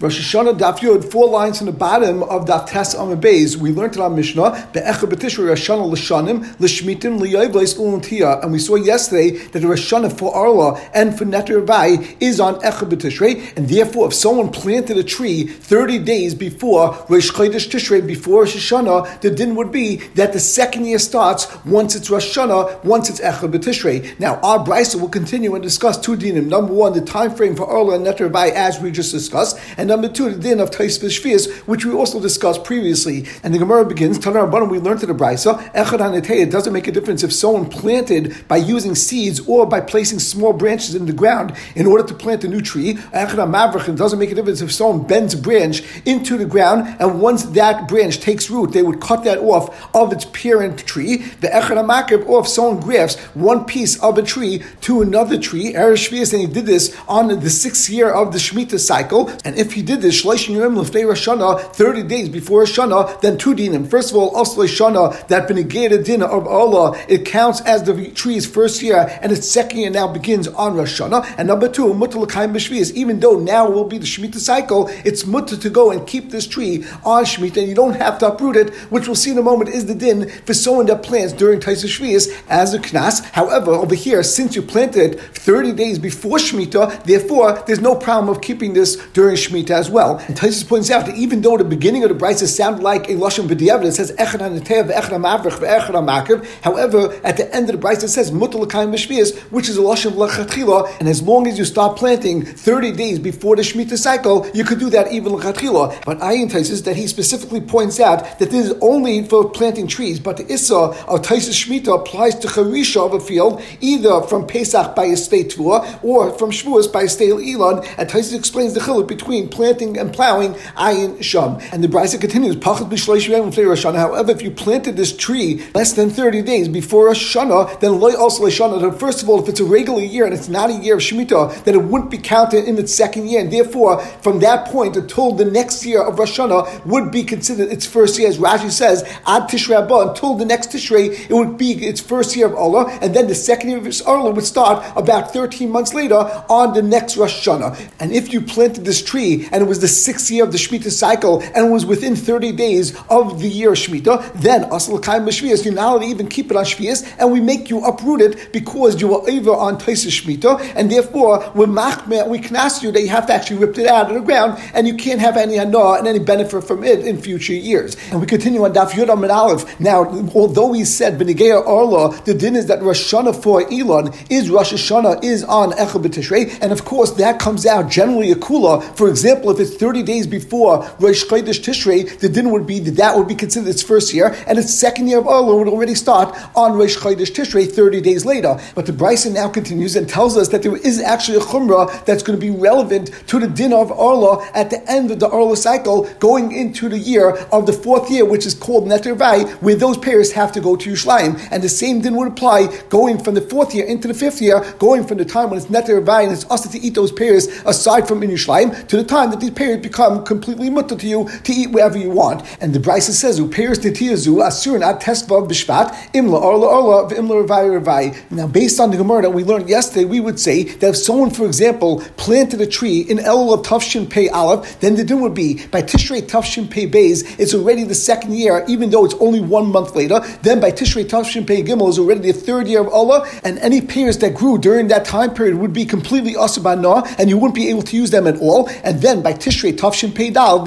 Rosh Hashanah Daf Yud, four lines from the bottom of Daf Tes Beis. We learned it on Mishnah, Be'echa B'tishrei Rosh Hashanah L'shanim, L'shmitim, L'yoyvleis Ulantia. And we saw yesterday that the Rosh Hashanah for Arla and for Neter Bai is on Echa B'tishrei, and therefore if someone planted a tree 30 days before Rosh Chodesh Tishrei, before Rosh Hashanah, the din would be that the second year starts once it's Rosh Hashanah, once it's Echa B'tishrei. Now, our Brisa will continue and discuss two dinim. Number one, the time frame for Arla and Neter Bai, as we just discussed, and number two, the din of Tais Shvias, which we also discussed previously. And the Gemara begins, Tanar Rabbanim, we learned to the Brisa, Echad it doesn't make a difference if someone planted by using seeds or by placing small branches in the ground in order to plant a new tree. Echad it doesn't make a difference if someone bends a branch into the ground, and once that branch takes root, they would cut that off of its parent tree. The Echad Makib, or if someone grafts one piece of a tree to another tree, Eresh and he did this on the sixth year of the Shemitah cycle, and if he did this, Shleishin Yom Lefnei Roshana, 30 days before Roshana, then two dinim. First of all, Asle Shana, that benegated din of Allah, it counts as the tree's first year, and its second year now begins on Rosh. And number two, Mutter L'kaim B'Shvias, even though now will be the Shemitah cycle, it's mutter to go and keep this tree on Shemitah, and you don't have to uproot it, which we'll see in a moment is the din for someone that plants during Taisa Shvias as a knas. However, over here, since you planted it 30 days before Shemitah, therefore, there's no problem of keeping this during Shemitah as well. And Taisus points out that even though the beginning of the brisa sounded like a lashon b'diavad, it says echad hanetev ve'echad hamavrich ve'echad hamakiv. However, at the end of the brisa, it says mutal l'kayim b'shvias, which is a lashon l'chatchila. And as long as you stop planting thirty days before the shemitah cycle, you could do that even l'chatchila. But Ayin Taisus that he specifically points out that this is only for planting trees, but the issa of Taisus shemitah applies to charisha of a field, either from Pesach by a state tour or from Shavuos by a state Elon. And Taisus explains the chiluk between planting and plowing ayin sham. And the brisa continues, However, if you planted this tree less than 30 days before Rosh Hashanah, then loy also Shana. First of all, if it's a regular year and it's not a year of Shemitah, then it wouldn't be counted in its second year. And therefore, from that point until the next year of Rosh Hashanah would be considered its first year. As Rashi says, Ad Tishrei Abba, until the next Tishrei, it would be its first year of Allah. And then the second year of Allah would start about 13 months later on the next Rosh Hashanah. And if you planted this tree and it was the sixth year of the Shemitah cycle and it was within 30 days of the year Shemitah, then Asal Kaim Shvias, you're not allowed to even keep it on Shvias, and we make you uproot it because you were over on Taisa Shemitah, and therefore we're machmeh, we knas you that you have to actually rip it out of the ground, and you can't have any anah and any benefit from it in future years. And we continue on Daf Yudam and Aleph. Now, although we said Benegea Arla, the din is that Rosh Hashanah for Elon is Rosh Hashanah is on Echel B'Tishrei, and of course that comes out generally a kula. For example, if it's 30 days before Rosh Chodesh Tishrei, the din would be that that would be considered its first year, and its second year of Elul would already start on Rosh Chodesh Tishrei 30 days later. But the Bryson now continues and tells us that there is actually a chumrah that's going to be relevant to the din of Arla at the end of the Arla cycle, going into the year of the fourth year, which is called Neter Vai, where those pairs have to go to Yerushalayim. And the same din would apply going from the fourth year into the fifth year, going from the time when it's Neter Vai and it's us to eat those pairs aside from in Yerushalayim, to the time that these pairs become completely mutter to you to eat wherever you want. And the Brisa says, "Upeiros titiyazu asur at testvav b'shvat imla arla arla v'imla revai revai." Now, based on the Gemara that we learned yesterday, we would say that if someone, for example, planted a tree in Elul of Tafshin Pei Aleph, then the din would be by Tishrei Tafshin Pei Beis, it's already the second year, even though it's only one month later. Then by Tishrei Tafshin Pei Gimel is already the third year of Allah, and any pears that grew during that time period would be completely asabana, and you wouldn't be able to use them at all. And then by Tishrei Tafshin Pei Dal,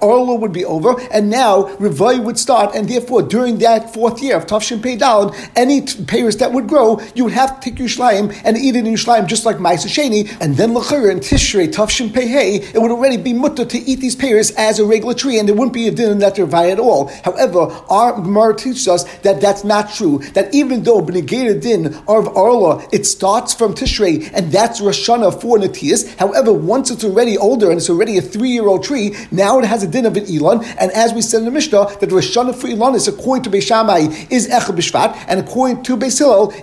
Arla would be over, and now Rivai would start, and therefore during that fourth year of Tafshin Pei Dal, any t- pears that would grow, you would have to take Yerushalayim and eat it in Yerushalayim just like Ma'aser Sheni, and then L'chayr and Tishrei Tafshin Pei Hey, it would already be mutter to eat these pears as a regular tree, and there wouldn't be a din that Rivai at all. However, our Gemara teaches us that that's not true. That even though B'negeda din of Arla, it starts from Tishrei, and that's Rosh Hashanah for Natias. However, once it's already older and it's already a three-year-old tree, now it has a din of an Elon. And as we said in the Mishnah, that Rosh Hashanah for Elon is according to Beishamai is Echel B'Shvat, and according to Beis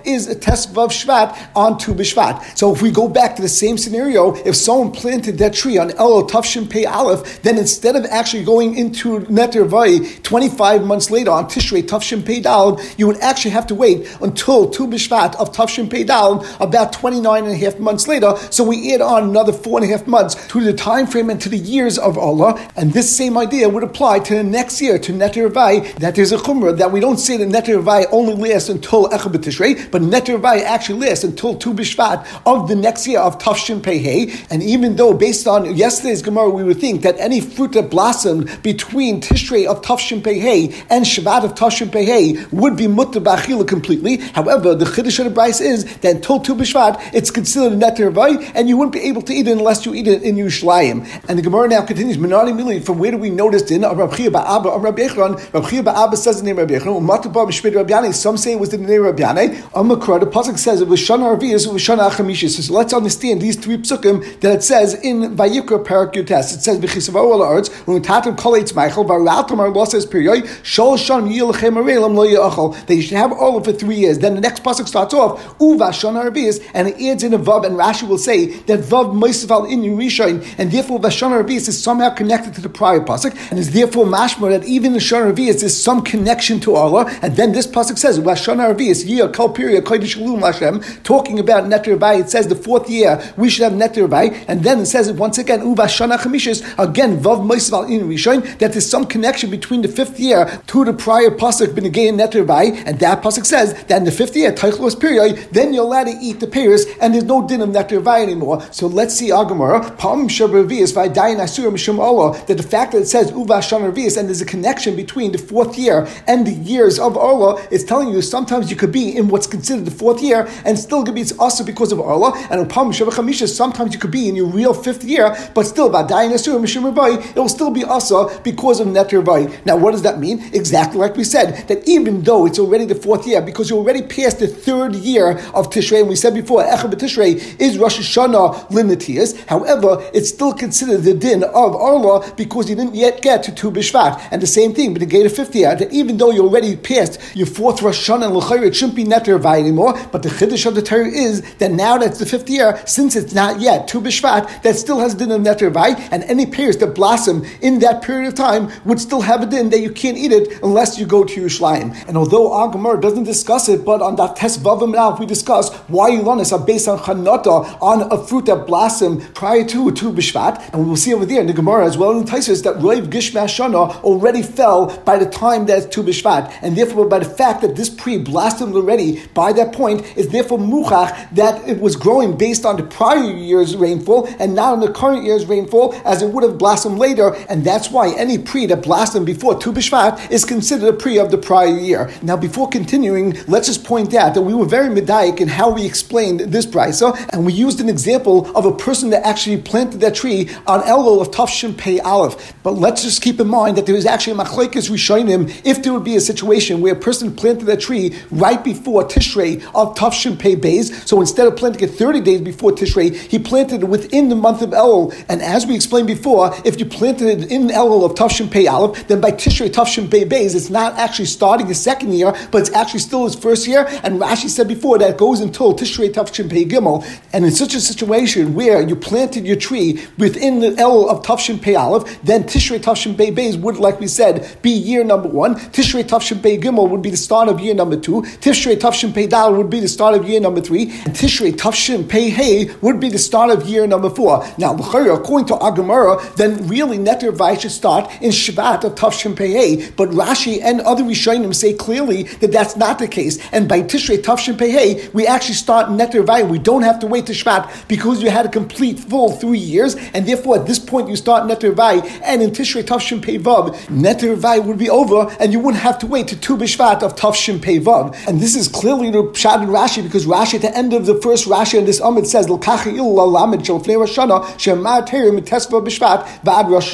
is a Tesvav Shvat on Tu B'Shvat. So if we go back to the same scenario, if someone planted that tree on Elo Tavshin Pei Aleph, then instead of actually going into Neter Vai 25 months later on Tishrei Tavshin Pei Dal, you would actually have to wait until Tu B'Shvat of Tavshin Pei Dal about 29 and a half months later. So we add on another four and a half months to the time time frame and to the years of Allah. And this same idea would apply to the next year, to Neter Vai, that there's a chumrah that we don't say that Neter Vai only lasts until Echad B'Tishrei, but Neter Vai actually lasts until Tu B'Shvat of the next year of Tafshin Pehei. And even though based on yesterday's Gemara, we would think that any fruit that blossomed between Tishrei of Tafshin Pehei and Shvat of Tafshin Pehei would be Mutta B'Achila completely. However, the Chiddush of the Bryce is that until Tu B'Shvat, it's considered Neter Vai, and you wouldn't be able to eat it unless you eat it in Yerushalayim. And the Gemara now continues, Minari Mili, from where do we notice in of Rabbi Ba'aba, of Rabbi Echron, Rabbi Ba'aba says the name Rabbi Echron, Matubah Mishmid Rabbi some say it was in the name Rabbi Yanai, Amakra, the Pasuk says it was Shana Arvias, it was Shana Achamishis. So let's understand these three psukim that it says in Vayikra Parak Yutes. It says, B'chisavaw al arts, when tatum kolates Michael, Varatum our losses period, Shol Shan Yilchem Arelam Lo Yachal, that you should have all of it for three years. Then the next Pasuk starts off, Uva Shana Arvias, and it adds in a Vav, and Rashi will say that Vav Moisafal in Yerushalayim, and therefore Vashana Arvias is somehow connected to the prior Pasuk, and is therefore mashma that even the Shana Arvias is some connection to Allah, and then this Pasuk says, Vashana Arvias, Yia Kal Period, Kodesh Hashem, talking about Netter Vai, it says the fourth year we should have Netter Vai, and then it says once again, Uva Shana Chamishis, again, Vav Moisval in Rishon, that there's some connection between the fifth year to the prior Pasuk, Benegay and Netter Vai, and that Pasuk says that in the fifth year, Taichlos period, then you're allowed to eat the pears, and there's no din of Netter Vai anymore. So let's see Agamara, Pam Asura Mishum that the fact that it says Uva Shana Ravias, and there's a connection between the fourth year and the years of Allah, is telling you sometimes you could be in what's considered the fourth year, and still could be it's also because of Allah, and Pam Shabachamisha, sometimes you could be in your real fifth year, but still, Vaidayan Asura Mishum Ravai, it will still be also because of Vai. Now, what does that mean? Exactly like we said, that even though it's already the fourth year, because you already passed the third year of Tishrei, and we said before, Echad Tishrei is Rosh Hashanah limitias. However, it's still considered the din of Allah because you didn't yet get to Tu B'Shvat. And the same thing, but the gate of 50 year, that even though you already passed your fourth Rosh and L'chayr, it shouldn't be Netter anymore. But the Chiddush of the Torah is that now that's the fifth year, since it's not yet Tu B'Shvat, that still has din of Netter and any pears that blossom in that period of time would still have a din that you can't eat it unless you go to Yerushalayim. And although Agamar doesn't discuss it, but on that test Vavim now, we discuss why Ilanis are based on Chanata, on a fruit that blossomed prior to Tu B'Shvat, and we will see over there in the Gemara as well in Taisus that Roiv Gishma Shana already fell by the time that Tu B'Shvat, and therefore by the fact that this pre blossomed already by that point is therefore muchach that it was growing based on the prior year's rainfall and not on the current year's rainfall as it would have blossomed later, and that's why any pre that blossomed before Tu B'Shvat is considered a pre of the prior year. Now, before continuing, let's just point out that we were very medaic in how we explained this brisa, and we used an example of a person that actually planted that tree on Elul of Tafshin Pei Aleph. But let's just keep in mind that there is actually a machlekes rishonim if there would be a situation where a person planted a tree right before Tishrei of Tafshin Pei Beis. So instead of planting it 30 days before Tishrei, he planted it within the month of Elul. And as we explained before, if you planted it in Elul of Tafshin Pei Aleph, then by Tishrei Tafshin Pei Beis, it's not actually starting his second year, but it's actually still his first year. And Rashi said before that goes until Tishrei Tafshin Pei Gimel. And in such a situation where you planted your tree within the Elul of Tafshin Pei Aleph, then Tishrei Tafshin Pei Beis would, like we said, be year number one. Tishrei Tafshin Pei Gimel would be the start of year number two. Tishrei Tafshin Pei Dal would be the start of year number three. And Tishrei Tafshin Pei Hey would be the start of year number four. Now, according to Agamara, then really Netter Vai should start in Shvat of Tafshin Pei Hey. But Rashi and other Rishonim say clearly that that's not the case. And by Tishrei Tafshin Pei Hey, we actually start Netter Vai. We don't have to wait to Shvat because you had a complete full three years, and therefore at this point you start Netter Vai, and in Tishrei Tafshin Pei Vav, Netter Vai would be over, and you wouldn't have to wait to Tu B'Shvat of Tafshin Pei Vav. And this is clearly the Pshat in Rashi because Rashi at the end of the first Rashi in this Amid says L'kachi il lalamid shel fnei Rosh Hashanah terim mitesva b'Shvat v'ad Rosh.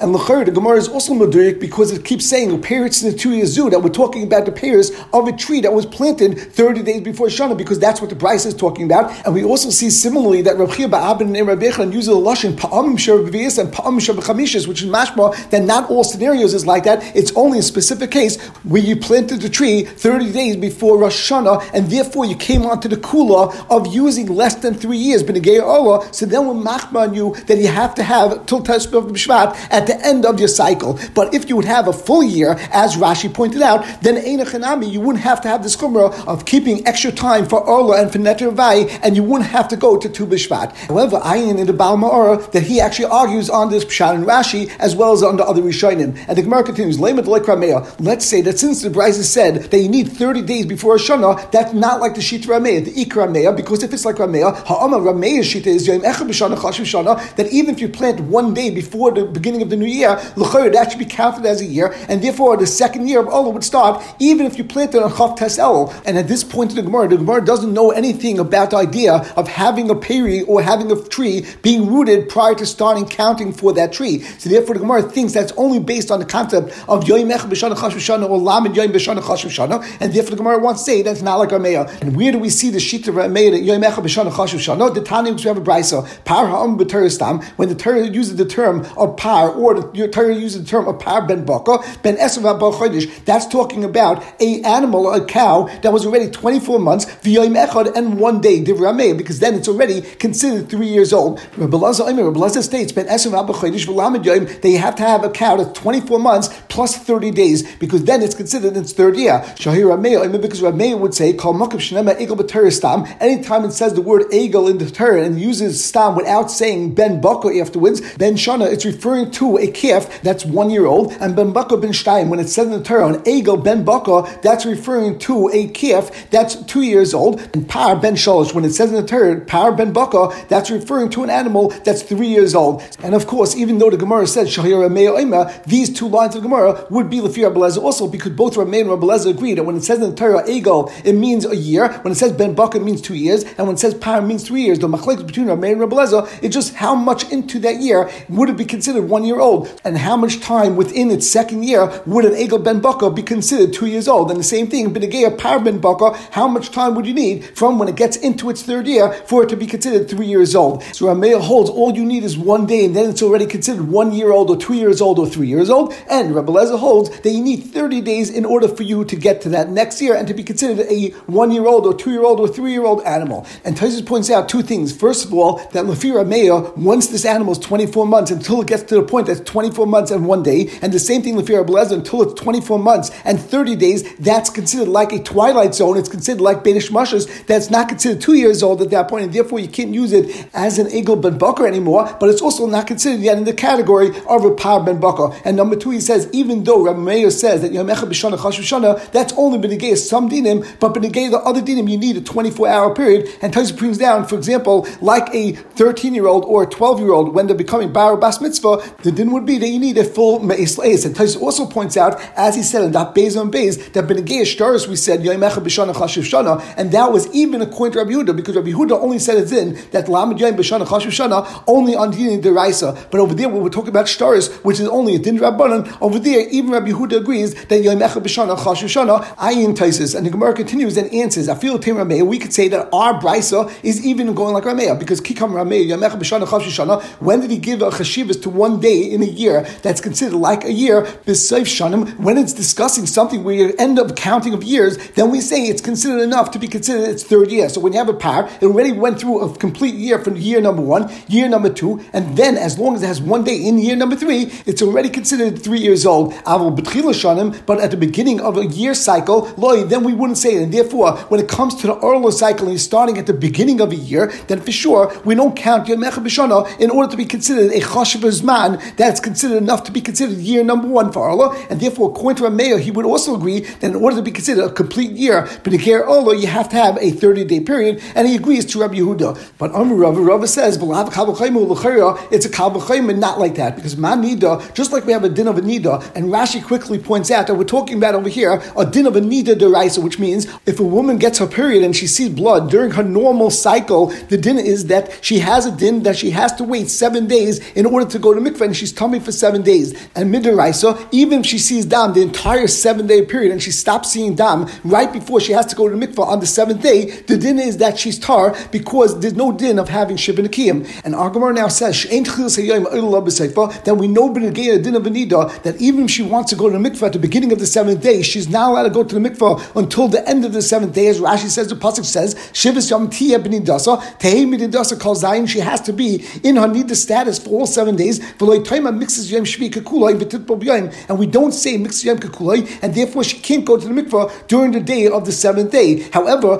And the Gemara is also medurik because it keeps saying the parents in the two years zoo that we're talking about the pairs of a tree that was planted thirty days before Shana because that's what the price is talking about. And we also see similarly that Chia Ba'abin and Rabbi Yechon uses a lashon pa'amim shabaviyas and pa'amim shabachamishas, which is mashma that not all scenarios is like that. It's only a specific case where you planted the tree thirty days before Rosh Hashanah, and therefore you came onto the kula of using less than three years, b'negei Allah. So then we're machma on you that you have to have till Teshuvah of Shvat at the end of your cycle. But if you would have a full year, as Rashi pointed out, then Einachanami, you wouldn't have to have this kumra of keeping extra time for Orla and for Neter Vai, and you wouldn't have to go to Tu B'Shvat. However, Ayin in the Baal Ma'or Gemara that he actually argues on this Pshat and Rashi as well as on the other Rishonim. And the Gemara continues, Let's say that since the Brisa said that you need 30 days before Shana, that's not like the Shita Rameya, the Ikra Rameya, because if it's like Rameya, Ha'ama Rameya Shita is Yom Echad B'Shana Chashiv Shana, that even if you plant one day before the beginning of the new year, that should be counted as a year, and therefore the second year of Olah would start even if you planted on Chav Tes El. And at this point in the Gemara, the Gemara doesn't know anything about the idea of having a peri or having a tree being rooted prior to starting counting for that tree. So therefore the Gemara thinks that's only based on the concept of Yoim Echad B'Shana Chashiv Shana or Lamed Yoim B'Shana Chashiv Shana, and therefore the Gemara wants to say that's not like Rameya. And where do we see the Shita Rameya that Yoim Echad B'Shana Chashiv Shana? The which we have a brisa, Par Ha'am B'Teristam, when the Torah uses the term of par, or the Torah uses the term of par ben baka, ben esav chodesh, that's talking about a animal, a cow, that was already 24 months, v'yoim echad, and one day, divrei because then it's already considered three years old. Rabbi Lazar states, ben esav chodesh v'lamed yoim, that you have to have a cow that's 24 months plus 30 days, because then it's considered its third year. Shahir Rameya, because Rameya would say, kol makav shnema egel anytime it says the word egel in the Torah and uses stam without saying ben baka afterwards, ben shana, it's referring to a calf that's one year old, and ben baka ben shtayim, when it says in the Torah on egel ben baka, that's referring to a calf that's two years old, and par ben shalosh, when it says in the Torah par ben baka, that's referring to an animal that's three years old. And of course, even though the Gemara said shahira me'oima, these two lines of Gemara would be lefir Abeleza also because both Rameir and Abeleza agree that when it says in the Torah egel, it means a year. When it says ben baka, it means two years, and when it says par, means three years. The machlekes between Rameir and Abeleza is just how much into that year would it be considered one year old, and how much time within its second year would an egel ben baka be considered two years old. And the same thing, benegea par ben baka, how much time would you need from when it gets into its third year for it to be considered three years old? So Rameir holds all you need is one day, and then it's already considered one year old, or two years old, or three years old. And Rabbi Lezer holds that you need 30 days in order for you to get to that next year and to be considered a one year old, or two year old, or three year old animal. And Taisus points out two things. First of all, that Lafira Meya, once this animal is 24 months, until it gets to the point that's 24 months and one day, and the same thing Lafira Belezer, until it's 24 months and 30 days, that's considered like a twilight zone. It's considered like Benish Mashas, that's not considered two years old at that point, and therefore you can't use it as an Egel Ben Bakar anymore, but it's also not considered yet in the category of a Par Ben Bakar. And number two, he says, even though Rabbi Meir says that Yomecha B'Shana Chash that's only Benegay some dinim, but Benegay the other dinim, you need a 24 hour period, and Taisa brings down, for example, like a 13 year old or a 12 year old, when they're becoming Bar Bas Mitzvah, the din would be that you need a full Me'is And Taisa also points out, as he said in that Beis on Beis, that Benegay Shtaris, we said, Yomecha B'Shana Chash Shana, and that was even according to Rabbi Yehuda, because Rabbi Yehuda only said it's in that Lamed Yom B'Shana Chash Shana only on Din Deraisa. But over there, when we're talking about Shtaris, which is only a Din Rabbanan, over there, even Rabbi Yehuda agrees that Yom Echad B'Shana Chash Shana, Ayin Taisis. And the Gemara continues and answers, I feel Tim Rameya, we could say that our Brisa is even going like Rameya, because Kikam Rameya, Yom Echad B'Shana Chash Shana, when did he give a chashivas to one day in a year that's considered like a year, B'Seif Shanim, when it's discussing something where you end up counting of years, then we say it's considered enough to be considered its third year. So when you have a par, it already went through a complete year from year number one, year number two, and then as long as it has one day in year number three, it's already considered three years old. But at the beginning of a year cycle, loy, then we wouldn't say it. And therefore, when it comes to the Orlo cycle and you're starting at the beginning of a year, then for sure we don't count Yom B'Shana in order to be considered a Chashav Zman that's considered enough to be considered year number one for Orlo. And therefore, according to Rameya, he would also agree that in order to be considered a complete year, but to care Orlo, you have to have a 30 day period, and he agrees to Rabbi Yehuda. But Amr Rava, Rava says, it's a Kalbachayim not like that, because Man Nida, just like we have a din of a Nida, and Rashi quickly points out that we're talking about over here a din of a Nida deraisa, which means if a woman gets her period and she sees blood during her normal cycle, the din is that she has a din that she has to wait seven days in order to go to mikveh, and she's tummy for seven days. And midiraisa, even if she sees dam the entire seven day period and she stops seeing dam right before she has to go to mikveh on the seventh day, the din is that she's tar because there's no din of having shibin. And our Gemara now says that we know b'negei din of that even if she wants to go to the mikveh at the beginning of the seventh day, she's not allowed to go to the mikveh until the end of the seventh day, as Rashi says, the pasuk says, Shivas Yom Tia B'nidasa, Tehei B'nidasa Kol Zayin, she has to be in her nida status for all seven days, V'loi Toima mixes Yom Shvi Kakulai V'titbo B'yayim, and we don't say mixes and therefore she can't go to the mikveh during the day of the seventh day. However,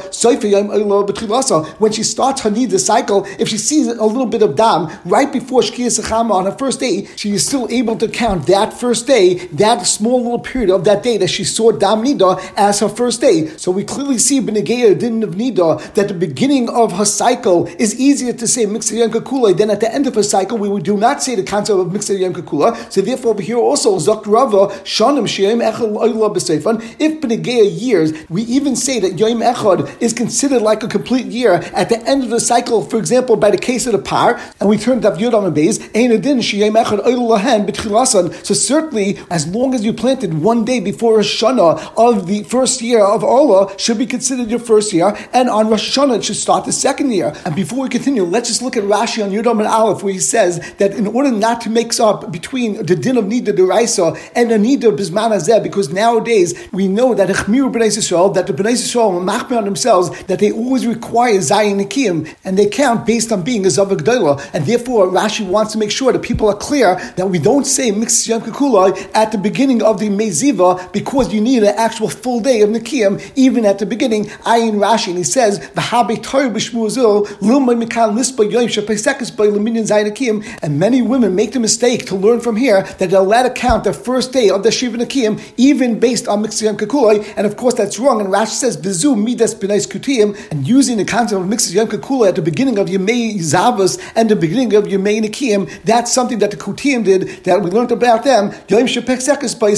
when she starts her nida cycle, if she sees a little bit of right before Shkiyas Achama on her first day, she is still able to count that first day, that small little period of that day that she saw dam nida as her first day. So we clearly see Benegeya didn't of nida that the beginning of her cycle is easier to say mixed yom kakula than at the end of her cycle we do not say the concept of mixed yom kakula. So therefore over here also Zok Rava Shanim Shem Echel Oyla B'Seifan. If Benegeya years, we even say that Yom Echad is considered like a complete year at the end of the cycle. For example, by the case of the par, and we turn to Yud on Beis, Ein Adin Shiyem Echad Oyla Lahen B'Tchilasan. So certainly, as long as you planted one day before Rosh Hashanah of the first year of Ola, should be considered your first year, and on Rosh Hashanah it should start the second year. And before we continue, let's just look at Rashi on Yudam and Aleph, where he says that in order not to mix up between the din of Nida Deraisa and the Nida Bisman Azeh, because nowadays we know that Echmiru B'nai Yisrael, that the B'nai Yisrael machmir on themselves, that they always require Zayin Nikim, and they count based on being a Zavak and therefore Rashi wants to make sure that people are clear that we don't say Mix Yom at the beginning of the Meziva because you need an actual full day of Nikim, even at the beginning. Ayin Rashi, and he says, V'habe Torah b'shmuzil, Lilmay Mikal Lispa Yom Shapesekis by and many women make the mistake to learn from here that they're allowed to count the first day of the Shiva Nikim, even based on Mix Yom and of course that's wrong, and Rashi says, Vizu Midas B'nais Kutiyim, and using the concept of Mix Yom at the beginning of Yemei Zavas and the beginning of Yemei Nikim, that's something that the Kutiyim did that we learned about them. By.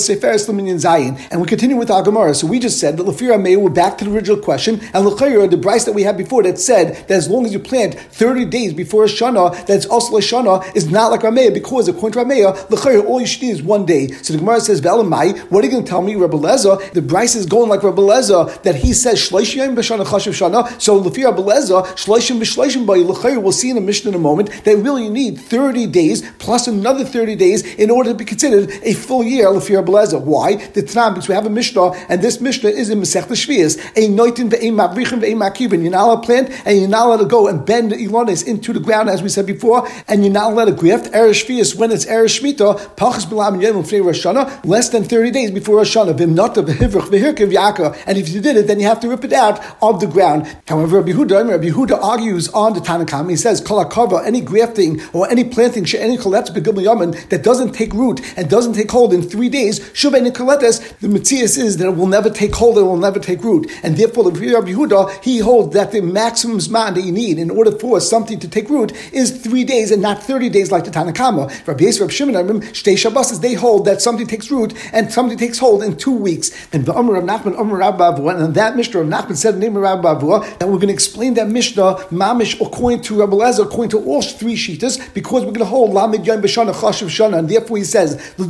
And we continue with our Gemara. So we just said that Lafira May, we're back to the original question, and Lachayra, the Bryce that we had before that said that as long as you plant 30 days before a Shana, that's also a Shana, is not like Rameya, because according to Rameya, Lachayra, all you should need is one day. So the Gemara says, what are you going to tell me, Rebbe Leza? The Bryce is going like Rebbe Leza, that he says, Shleishim B'Shana Chashav Shana. So Lafira Rebbe Leza, Shleishim B'Shleishim By Lachayra, we'll see in a mission in a moment, that really you need 30 days plus another 30 days in order to be considered a full year, Lafira Beleza. Why? The Tanam, because we have a Mishnah, and this Mishnah is in Masech Shvias. A noitin ve'ein mavrichin ve'ein makibin. You're not allowed to plant, and you're not allowed to go and bend the ilonis into the ground, as we said before, and you're not allowed to graft Eresh Shvias when it's Eresh Shmita, Pachas B'lam Yom Rosh Hashanah, less than 30 days before Rosh Hashanah. V'imnata v'hivrich v'hirkiv yaka. And if you did it, then you have to rip it out of the ground. However, Rabbi Huda, Rabbi Huda argues on the Tanakam. He says, Kol any grafting or any planting, any that doesn't take root and doesn't take hold in three days, the Matthias is that it will never take hold and it will never take root. And therefore, the Rabbi Yehuda, he holds that the maximum zman that you need in order for something to take root is three days and not 30 days like the Tanakama. Rabbi Yisrael, Rabbi Shimon, Shtei Shabbos, they hold that something takes root and something takes hold in two weeks. And the Amr of Nachman, Amr Rabbi and that Mishnah of Nachman said the name of Rabbi that we're going to explain that Mishnah, Mamish, according to Rabbi Lezer, according to all three sheetas, because we're going to hold Lamed Yom B'Shana Chashav Shana, and therefore he says, the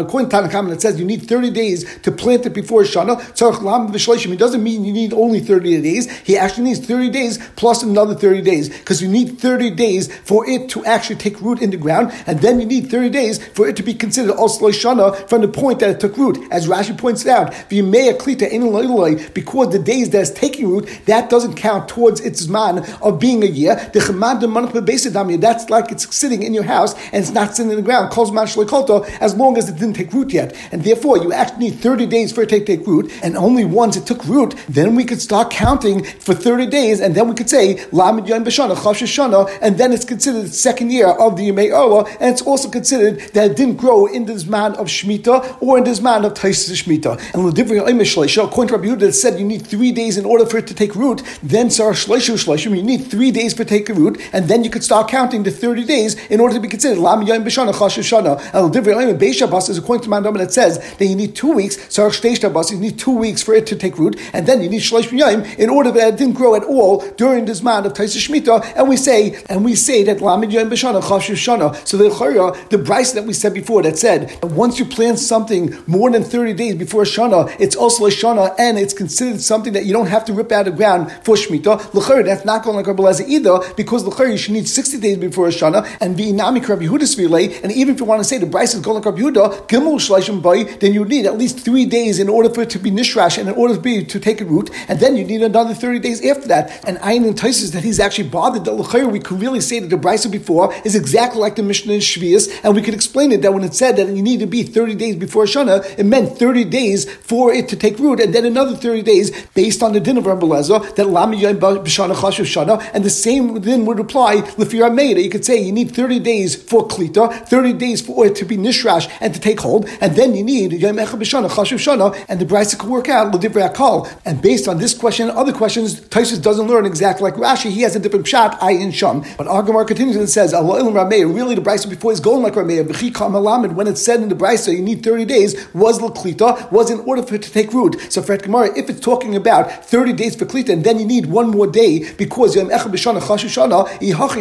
according to Tanakam, it says you need 30 days to plant it before Shana. Tzarech Lamed V'Shleishim. It doesn't mean you need only 30 days. He actually needs 30 days plus another 30 days, because you need 30 days for it to actually take root in the ground, and then you need 30 days for it to be considered also Shana from the point that it took root. As Rashi points out, because the days that it's taking root, that doesn't count towards its man of being a year. That's like it's sitting in your house and it's not sitting in the ground. As long as it didn't take root yet. And therefore, you actually need 30 days for it to take root. And only once it took root, then we could start counting for 30 days. And then we could say, Lamed Yom B'Shana, Chav And then it's considered the second year of the Yemei Ola. And it's also considered that it didn't grow in this man of Shemitah or in this man of Taisis Shemitah. And Ladivri Shleisha, according to Rabbi Yehuda, it said you need three days in order for it to take root. Then Sarah Shleishu Shleishim, you need three days for taking root. And then you could start counting the 30 days in order to be considered Lam Yom B'Shana Chash Shana. And Divrei is according to Mandam that says that you need two weeks. Sarach Shtei you need two weeks for it to take root, and then you need Shlosh Yom in order that it didn't grow at all during this man of Taisa Shemitah. And we say and we say that Lam Yom B'Shana Chash Shana. So the Chayra, the Bryce that we said before that said that once you plant something more than 30 days before Shana, it's also a Shana and it's considered something that you don't have to rip out of the ground for Shemitah. L'chayr, that's not going like Rabbi either, because l'chayr you should need 60 days before Shana, and be Nami Rabbi Yehuda's and even if you want to say the Bryce is going like Rabbi Yehuda, Gimel Shleishim Bay, then you need at least three days in order for it to be Nishrash and in order to be to take a root, and then you need another 30 days after that. And Ayin entices that he's actually bothered that l'chayr we could really say that the Bryce before is exactly like the Mishnah in Shvias, and we could explain it that when it said that you need to be 30 days before Shana, it meant 30 days for it to take root, and then another 30 days based on the din of Rabbi Lezer, that Lam Yom B'Shana Chashuv Shana, and the same then would apply Lefira Meida, you could say you need 30 days for Klita, 30 days for it to be Nishrash and to take hold, and then you need Yom Echad B'Shana, Chashuv Shana, and the Brisa could work out L'divrei Akal. And based on this question and other questions, Taisus doesn't learn exactly like Rashi, he has a different pshat, I in Sham. But Agamar continues and says, Rameh, really the Brisa before he's going like Rameh, when it's said in the Brisa you need 30 days, was L'Klita, was in order for it to take root. So for Gemara, if it's talking about 30 days for Klita, and then you need one more day because Yom Echad B'Shana, Chashuv Shana,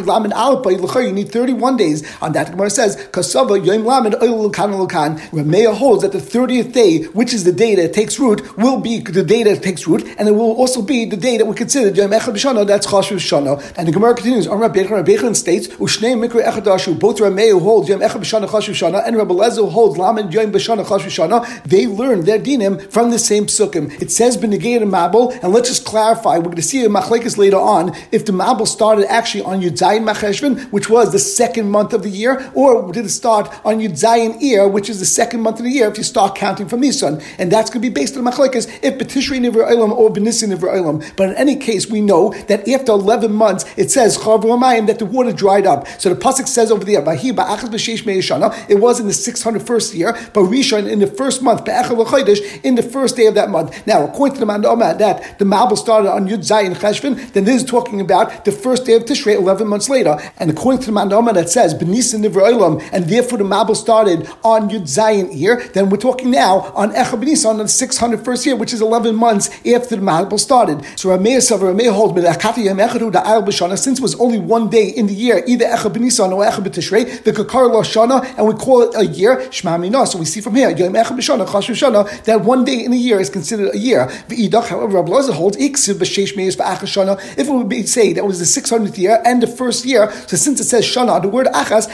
Lamed Alpa, you need 31 days. On that, Gemara says, Kasava Yom Lamed Oil Lukan Lukan. Rameh holds that the 30th day, which is the day that takes root, will be the day that takes root, and it will also be the day that we consider Yom Echad B'Shana, that's Chashuv Shana. And the Gemara continues, On Rabbi Yechon states, Ushnei Mikra Echadashu, both Rameh holds Yom Echad B'Shana, Chashuv Shana, and Rabbi Lezer holds Lamed Yom B'Shana, Chashuv Shana, they learn their dinim from the same sukkim. It says Benegay and Mabul, and let's just clarify, we're going to see a machlekes later on, if the Mabul started actually on Macheshvin, which was the second month of the year, or did it start on Yudzayin Ir, which is the second month of the year, if you start counting from Nisan. And that's going to be based on machlekes, if Betishri Nivra Olam or Benissi Nivra Olam. But in any case, we know that after 11 months, it says that the water dried up. So the Pasuk says over there, it was in the 601st year, but Rishon in the first month, in the first day of that month. Now, according to the Mandama, that the Mabul started on Yud Zayin Cheshvin, then this is talking about the first day of Tishrei, 11 months later. And according to the Mandama that says, Benisin Nivra and therefore the Mabul started on Yud Zayin year, then we're talking now on Echa Benisan on the 601st year, which is 11 months after the Mabel started. So Rameh Savar Rameh holds, since it was only one day in the year, either Echa Benisan or Echa B'Tishrei, the Kakar Shana, and we call it a year, Shema Mina. So we see from here, Yom Echa B'Shana, Chashu Shana, that one day in a year is considered a year. V'idach, however, Rabbi Loza holds, B'Sheish Meis if it would be say that was the 600th year and the first year, so since it says Shana, the word Achas,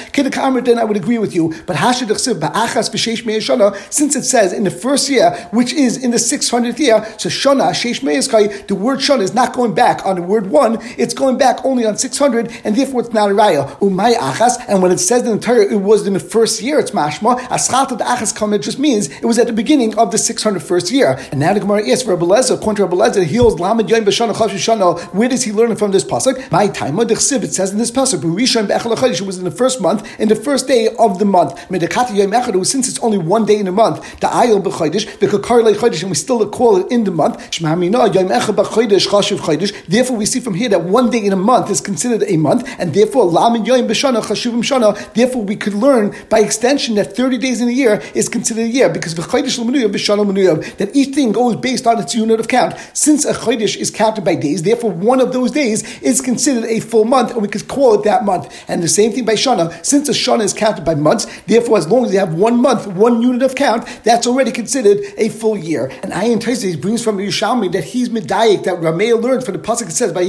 then I would agree with you. But Hashid Ba'achas B'Sheish Shana, since it says in the first year, which is in the 600th year, so Shana, Sheish the word Shana is not going back on the word one, it's going back only on 600, and therefore it's not a raya. Umay Achas, and when it says in the Torah, it was in the first year, it's mashma. Aschat Achas Kamed just means it was at the beginning of the 601st year. And now the Gemara asks for Rabbi Lezer, according to Rabbi Lezer, he holds Lamed Yom B'Shana Chav. Where does he learn from this pasuk? My time, it says in this pasuk, Rishon Be'echel Chodesh was in the first month, in the first day of the month. Medekati Yom Echad, since it's only one day in a month, the Ayel B'Chodesh, the Kakar Chodesh, and we still call it in the month. Echad Chodesh. Therefore, we see from here that one day in a month is considered a month, and therefore Lamed Yom B'Shana Chashuvim. Therefore, we could learn by extension that 30 days in a year is considered a year because the Khadish Lamuyah, Bishanuy, that each thing goes based on its unit of count. Since a chodesh is counted by days, therefore one of those days is considered a full month, and we could call it that month. And the same thing by shana. Since a shana is counted by months, therefore as long as you have one month, one unit of count, that's already considered a full year. And I Ayin Taisis brings from Yerushalmi that he's medayik that Rameh learned from the pasuk that says that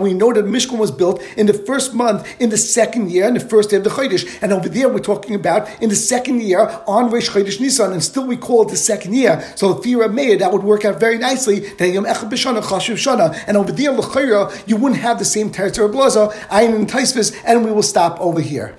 we know that Mishkan was built in the first month in the second year in the first day of the chodesh. And over there we're talking about in the second year on Rish Chodesh Nisan, and still we call it the second year. So fear of Meir, that would work out very nicely. That Yom B'Shana Chashuv Shana, and over you wouldn't have the same territory of Blaza, Ayin and Taisvis, and we will stop over here.